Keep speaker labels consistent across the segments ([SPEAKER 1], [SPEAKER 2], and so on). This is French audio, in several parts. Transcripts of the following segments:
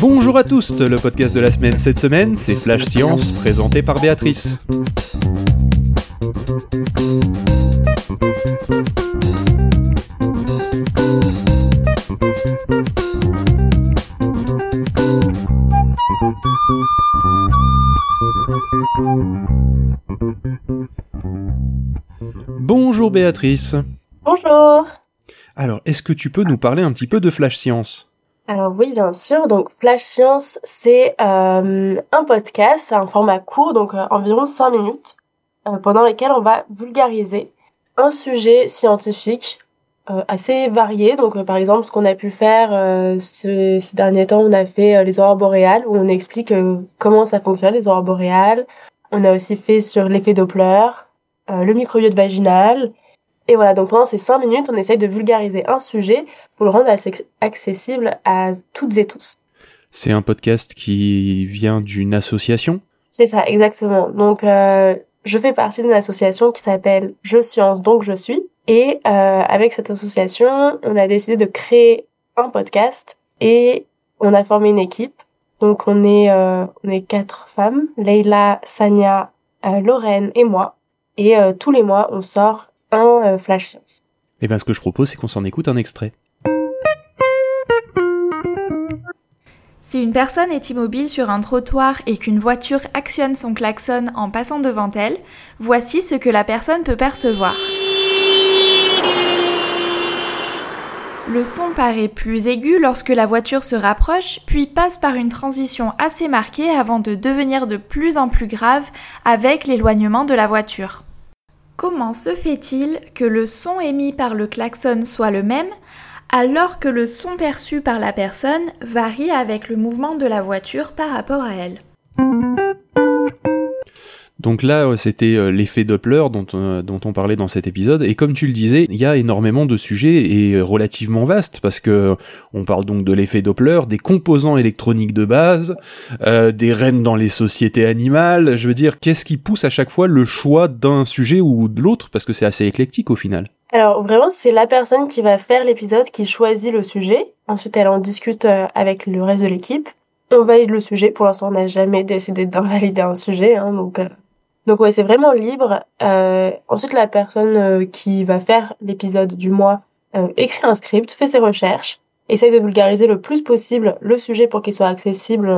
[SPEAKER 1] Bonjour à tous, le podcast de la semaine cette semaine, c'est Flash Science présenté par Béatrice. Bonjour Béatrice.
[SPEAKER 2] Bonjour.
[SPEAKER 1] Alors, est-ce que tu peux nous parler un petit peu de Flash Science?
[SPEAKER 2] Alors oui, bien sûr. Donc Flash Science, c'est euh, un podcast, un format court, donc euh, environ 5 minutes, euh, pendant lesquels on va vulgariser un sujet scientifique assez varié. Donc par exemple, ce qu'on a pu faire ces, derniers temps, on a fait les aurores boréales, où on explique comment ça fonctionne, les aurores boréales. On a aussi fait sur l'effet Doppler, le microbiote vaginal, et voilà, donc pendant ces cinq minutes, on essaye de vulgariser un sujet pour le rendre accessible à toutes et tous.
[SPEAKER 1] C'est un podcast qui vient d'une association?
[SPEAKER 2] C'est ça, exactement. Donc, euh, je fais partie d'une association qui s'appelle Je Science, donc je suis. Et euh, avec cette association, on a décidé de créer un podcast et on a formé une équipe. Donc, on est, euh, on est quatre femmes, Leila, Sania, euh, Lorraine et moi. Et euh, tous les mois, on sort un euh, Flash Science.
[SPEAKER 1] Et eh bien ce que je propose, c'est qu'on s'en écoute un extrait.
[SPEAKER 3] Si une personne est immobile sur un trottoir et qu'une voiture actionne son klaxon en passant devant elle, voici ce que la personne peut percevoir. Le son paraît plus aigu lorsque la voiture se rapproche, puis passe par une transition assez marquée avant de devenir de plus en plus grave avec l'éloignement de la voiture. Comment se fait-il que le son émis par le klaxon soit le même alors que le son perçu par la personne varie avec le mouvement de la voiture par rapport à elle?
[SPEAKER 1] Donc là, euh, c'était euh, l'effet Doppler dont, euh, dont on parlait dans cet épisode. Et comme tu le disais, il y a énormément de sujets et relativement vastes parce que on parle donc de l'effet Doppler, des composants électroniques de base, des rennes dans les sociétés animales. Je veux dire, qu'est-ce qui pousse à chaque fois le choix d'un sujet ou de l'autre? Parce que c'est assez éclectique au final.
[SPEAKER 2] Alors vraiment, c'est la personne qui va faire l'épisode qui choisit le sujet. Ensuite, elle en discute avec le reste de l'équipe. On valide le sujet. Pour l'instant, on n'a jamais décidé d'invalider un sujet, hein, donc donc ouais, c'est vraiment libre. Euh, ensuite, la personne euh, qui va faire l'épisode du mois euh, écrit un script, fait ses recherches, essaye de vulgariser le plus possible le sujet pour qu'il soit accessible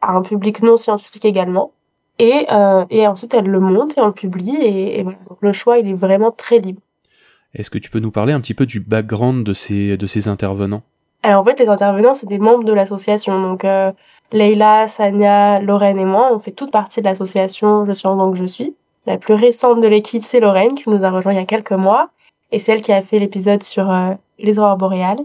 [SPEAKER 2] à un public non scientifique également. Et, et ensuite, elle le monte et on le publie. Et, et voilà. Donc le choix, il est vraiment très libre.
[SPEAKER 1] Est-ce que tu peux nous parler un petit peu du background de ces, de ces intervenants?
[SPEAKER 2] Alors en fait, les intervenants, c'est des membres de l'association. Donc euh, Leila, Sania, Lorraine et moi, on fait toute partie de l'association Je suis en je suis. La plus récente de l'équipe, c'est Lorraine, qui nous a rejoint il y a quelques mois. Et celle qui a fait l'épisode sur euh, les aurores boréales.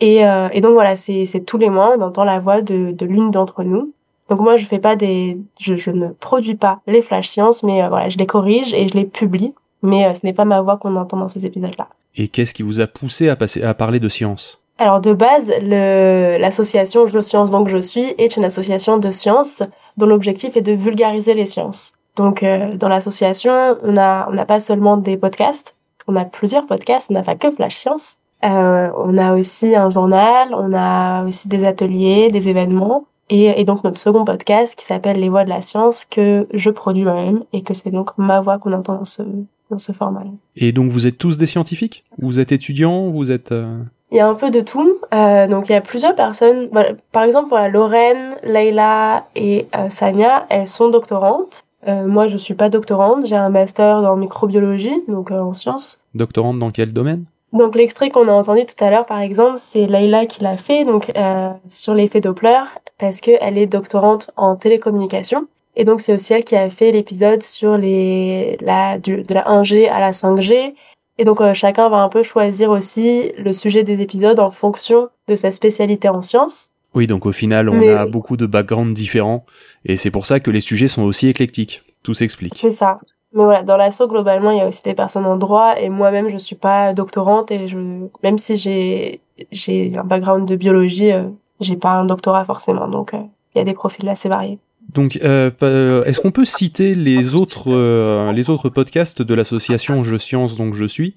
[SPEAKER 2] Et, euh, et donc voilà, c'est tous les mois, on entend la voix de, l'une d'entre nous. Donc moi, je fais pas des, je, je ne produis pas les flash sciences, mais euh, voilà, je les corrige et je les publie. Mais ce n'est pas ma voix qu'on entend dans ces épisodes-là.
[SPEAKER 1] Et qu'est-ce qui vous a poussé à passer à parler de science?
[SPEAKER 2] Alors de base, l'association Je Science donc je suis est une association de sciences dont l'objectif est de vulgariser les sciences. Donc euh, dans l'association, on a on n'a pas seulement des podcasts, on a plusieurs podcasts, on n'a pas que Flash Science. Euh, on a aussi un journal, on a aussi des ateliers, des événements et, et donc notre second podcast qui s'appelle Les Voix de la science que je produis moi-même et que c'est donc ma voix qu'on entend dans ce dans ce format-là.
[SPEAKER 1] Et donc vous êtes tous des scientifiques? Vous êtes étudiants? Vous êtes euh,
[SPEAKER 2] il y a un peu de tout. Euh, donc il y a plusieurs personnes. par exemple, voilà, Lorraine, Leila et euh, Sania, elles sont doctorantes. Euh, moi, je suis pas doctorante. J'ai un master dans microbiologie, donc euh, en sciences.
[SPEAKER 1] Doctorante dans quel domaine?
[SPEAKER 2] Donc l'extrait qu'on a entendu tout à l'heure, par exemple, c'est Leila qui l'a fait, donc euh, sur l'effet Doppler, parce que elle est doctorante en télécommunication. Et donc c'est aussi elle qui a fait l'épisode sur les la du, de la 1G à la 5G et donc euh, chacun va un peu choisir aussi le sujet des épisodes en fonction de sa spécialité en sciences.
[SPEAKER 1] Oui, donc au final, on a beaucoup de backgrounds différents et c'est pour ça que les sujets sont aussi éclectiques. Tout s'explique.
[SPEAKER 2] C'est ça. Mais voilà, dans l'assaut globalement, il y a aussi des personnes en droit et moi-même je suis pas doctorante et je même si j'ai j'ai un background de biologie, euh, j'ai pas un doctorat forcément. Donc euh, il y a des profils assez variés.
[SPEAKER 1] Donc, euh, est-ce qu'on peut citer les autres, euh, les autres podcasts de l'association Je Science, donc je suis,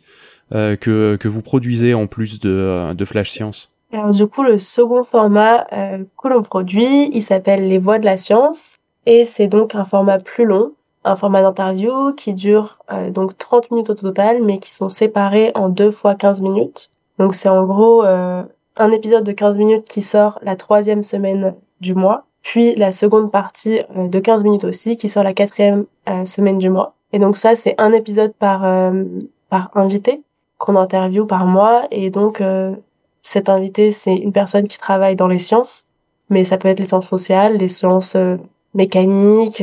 [SPEAKER 1] euh, que, que vous produisez en plus de, de Flash Science?
[SPEAKER 2] Alors du coup, le second format que l'on produit, il s'appelle Les Voix de la Science, et c'est donc un format plus long, un format d'interview qui dure donc 30 minutes au total, mais qui sont séparés en deux fois 15 minutes. Donc c'est en gros un épisode de 15 minutes qui sort la troisième semaine du mois, puis la seconde partie euh, de 15 minutes aussi qui sort la quatrième euh, semaine du mois. Et donc ça, c'est un épisode par, euh, par invité qu'on interviewe par mois. Et donc cet invité, c'est une personne qui travaille dans les sciences, mais ça peut être les sciences sociales, les sciences mécaniques,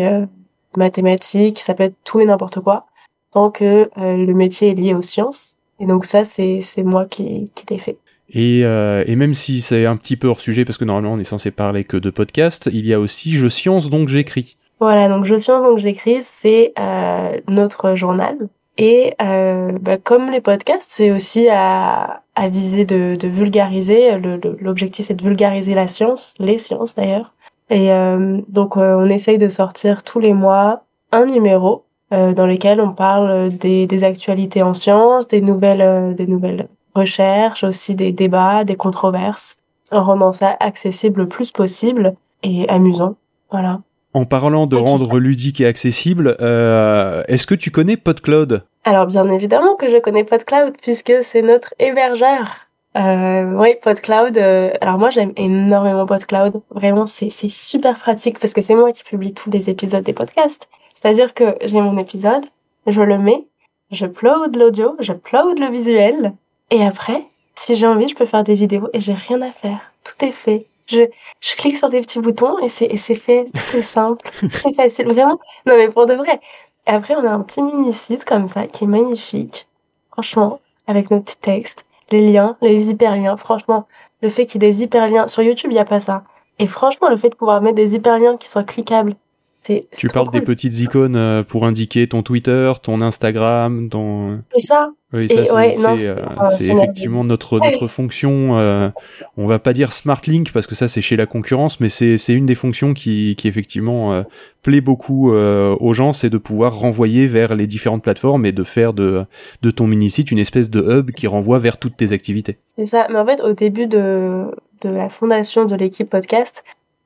[SPEAKER 2] mathématiques, ça peut être tout et n'importe quoi, tant que le métier est lié aux sciences. Et donc ça, c'est moi qui, qui l'ai fait.
[SPEAKER 1] Et, euh, et, même si c'est un petit peu hors sujet, parce que normalement on est censé parler que de podcast, il y a aussi Je Science donc j'écris.
[SPEAKER 2] Voilà, donc Je Science donc j'écris, c'est euh, notre journal. Et euh, bah, comme les podcasts, c'est aussi à, à viser de, de vulgariser. L'objectif c'est de vulgariser la science, les sciences d'ailleurs. Et euh, donc euh, on essaye de sortir tous les mois un numéro euh, dans lequel on parle des, des actualités en sciences, des nouvelles, des nouvelles recherche, aussi des débats, des controverses, en rendant ça accessible le plus possible et amusant. Voilà.
[SPEAKER 1] En parlant de rendre ludique et accessible, euh, est-ce que tu connais PodCloud?
[SPEAKER 2] Alors bien évidemment que je connais PodCloud puisque c'est notre hébergeur. Euh, oui, PodCloud. Euh, alors moi j'aime énormément PodCloud. Vraiment c'est c'est super pratique parce que c'est moi qui publie tous les épisodes des podcasts. C'est-à-dire que j'ai mon épisode, je le mets, je upload l'audio, je upload le visuel, et après, si j'ai envie, je peux faire des vidéos et j'ai rien à faire. Tout est fait. Je, je clique sur des petits boutons et c'est, et c'est fait. Tout est simple. C'est facile. Vraiment. Non, mais pour de vrai. Et après, on a un petit mini-site comme ça qui est magnifique. Franchement, avec nos petits textes, les liens, les hyperliens. Franchement, le fait qu'il y ait des hyperliens. Sur YouTube, il n'y a pas ça. Et franchement, le fait de pouvoir mettre des hyperliens qui soient cliquables, c'est,
[SPEAKER 1] tu parles des petites icônes euh, pour indiquer ton Twitter, ton Instagram, ton.
[SPEAKER 2] C'est ça.
[SPEAKER 1] Oui, ça c'est euh, effectivement notre notre fonction. Euh, on va pas dire smart link parce que ça c'est chez la concurrence, mais c'est c'est une des fonctions qui qui effectivement euh, plaît beaucoup euh, aux gens, c'est de pouvoir renvoyer vers les différentes plateformes et de faire de de ton mini site une espèce de hub qui renvoie vers toutes tes activités.
[SPEAKER 2] C'est ça. Mais en fait, au début de de la fondation de l'équipe podcast,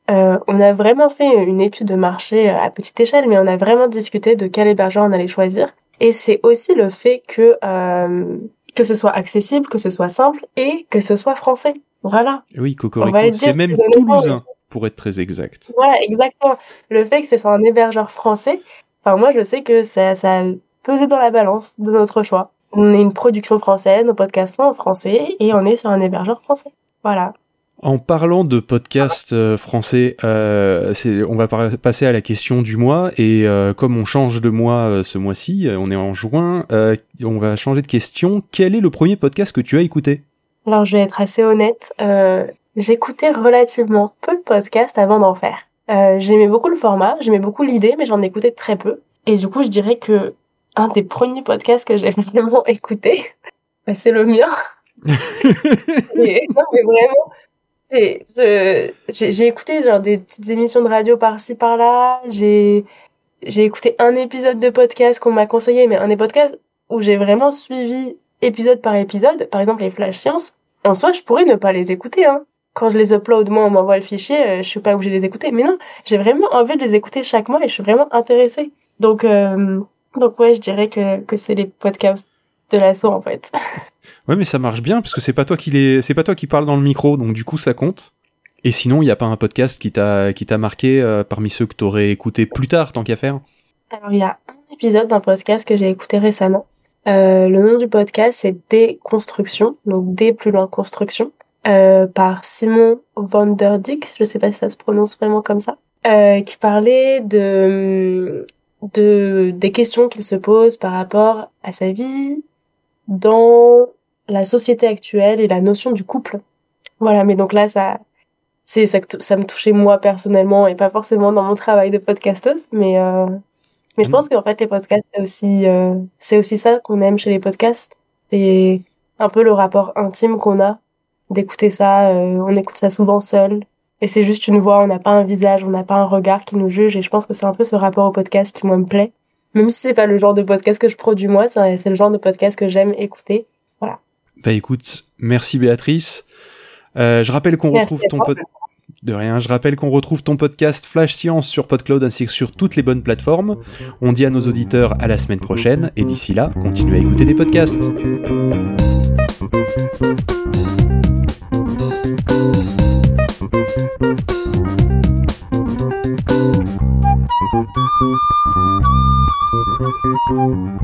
[SPEAKER 2] euh, on a vraiment fait une étude de marché à petite échelle, mais on a vraiment discuté de quel hébergeur on allait choisir. Et c'est aussi le fait que euh, que ce soit accessible, que ce soit simple et que ce soit français. Voilà.
[SPEAKER 1] Oui, Cocorico, c'est même toulousain pour être très exact.
[SPEAKER 2] Voilà, exactement. Le fait que ce soit un hébergeur français, enfin moi je sais que ça, ça a pesé dans la balance de notre choix. On est une production française, nos podcasts sont en français et on est sur un hébergeur français. Voilà.
[SPEAKER 1] En parlant de podcast euh, français, euh, on va passer à la question du mois et euh, comme on change de mois euh, ce mois-ci, on est en juin, on va changer de question. Quel est le premier podcast que tu as écouté?
[SPEAKER 2] Alors je vais être assez honnête, j'écoutais relativement peu de podcasts avant d'en faire. j'aimais beaucoup le format, j'aimais beaucoup l'idée, mais j'en écoutais très peu. Et du coup, je dirais que un des premiers podcasts que j'ai vraiment écouté, bah, c'est le mien. et, non mais vraiment j'ai écouté genre des petites émissions de radio par-ci par-là. J'ai j'ai écouté un épisode de podcast qu'on m'a conseillé, mais un des podcasts où j'ai vraiment suivi épisode par épisode. Par exemple, les Flash Science. En soi, je pourrais ne pas les écouter. Hein. Quand je les upload, moi, on m'envoie le fichier, euh, je suis pas obligée de les écouter. Mais non, j'ai vraiment envie de les écouter chaque mois et je suis vraiment intéressée. Donc, euh, donc ouais, je dirais que, que c'est les podcasts de l'assaut en fait.
[SPEAKER 1] Ouais, mais ça marche bien parce que c'est pas toi qui les, c'est pas toi qui parle dans le micro, donc du coup ça compte. Et sinon, il y a pas un podcast qui t'a qui t'a marqué euh, parmi ceux que t'aurais écouté plus tard, tant qu'à faire?
[SPEAKER 2] Alors il y a un épisode d'un podcast que j'ai écouté récemment. Euh, le nom du podcast c'est Déconstruction, donc D plus loin construction, euh, par Simon van der Dijk, je sais pas si ça se prononce vraiment comme ça, qui parlait de de des questions qu'il se pose par rapport à sa vie dans la société actuelle et la notion du couple. Voilà, mais donc là, ça, c'est ça, ça me touchait moi personnellement et pas forcément dans mon travail de podcasteuse, mais euh, mais je mm. pense qu'en fait les podcasts c'est aussi euh, c'est aussi ça qu'on aime chez les podcasts, c'est un peu le rapport intime qu'on a d'écouter ça. Euh, on écoute ça souvent seul et c'est juste une voix, on n'a pas un visage, on n'a pas un regard qui nous juge et je pense que c'est un peu ce rapport au podcast qui moi me plaît. Même si c'est pas le genre de podcast que je produis moi, c'est le genre de podcast que j'aime écouter. Voilà.
[SPEAKER 1] Bah écoute, merci Béatrice. Euh, je rappelle qu'on retrouve ton podcast. De rien, je rappelle qu'on retrouve ton podcast Flash Science sur PodCloud ainsi que sur toutes les bonnes plateformes. On dit à nos auditeurs à la semaine prochaine et d'ici là, continuez à écouter des podcasts. Thank you.